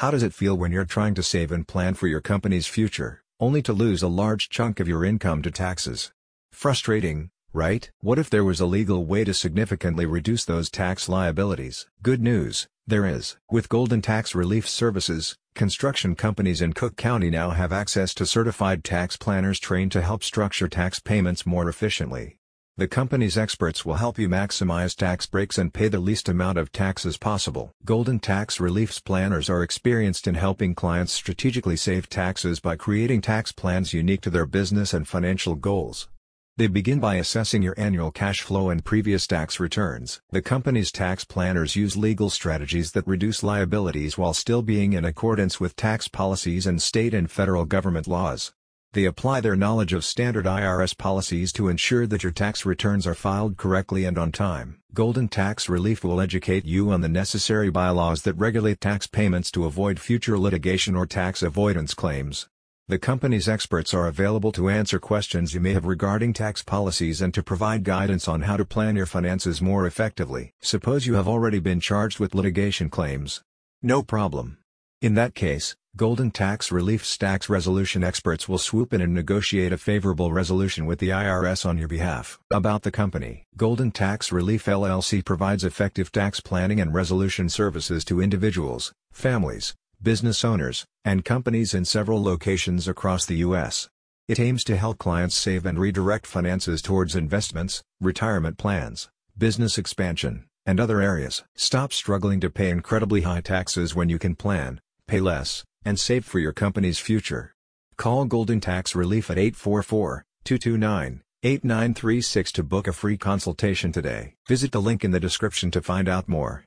How does it feel when you're trying to save and plan for your company's future, only to lose a large chunk of your income to taxes? Frustrating, right? What if there was a legal way to significantly reduce those tax liabilities? Good news, there is. With Golden Tax Relief Services, construction companies in Cook County now have access to certified tax planners trained to help structure tax payments more efficiently. The company's experts will help you maximize tax breaks and pay the least amount of taxes possible. Golden Tax Relief's planners are experienced in helping clients strategically save taxes by creating tax plans unique to their business and financial goals. They begin by assessing your annual cash flow and previous tax returns. The company's tax planners use legal strategies that reduce liabilities while still being in accordance with tax policies and state and federal government laws. They apply their knowledge of standard IRS policies to ensure that your tax returns are filed correctly and on time. Golden Tax Relief will educate you on the necessary bylaws that regulate tax payments to avoid future litigation or tax avoidance claims. The company's experts are available to answer questions you may have regarding tax policies and to provide guidance on how to plan your finances more effectively. Suppose you have already been charged with litigation claims. No problem. In that case, Golden Tax Relief tax resolution experts will swoop in and negotiate a favorable resolution with the IRS on your behalf. About the company Golden Tax Relief LLC provides effective tax planning and resolution services to individuals, families, business owners, and companies in several locations across the U.S. It aims to help clients save and redirect finances towards investments, retirement plans, business expansion, and other areas. Stop struggling to pay incredibly high taxes when you can plan, pay less, and save for your company's future. Call Golden Tax Relief at 844-229-8936 to book a free consultation today. Visit the link in the description to find out more.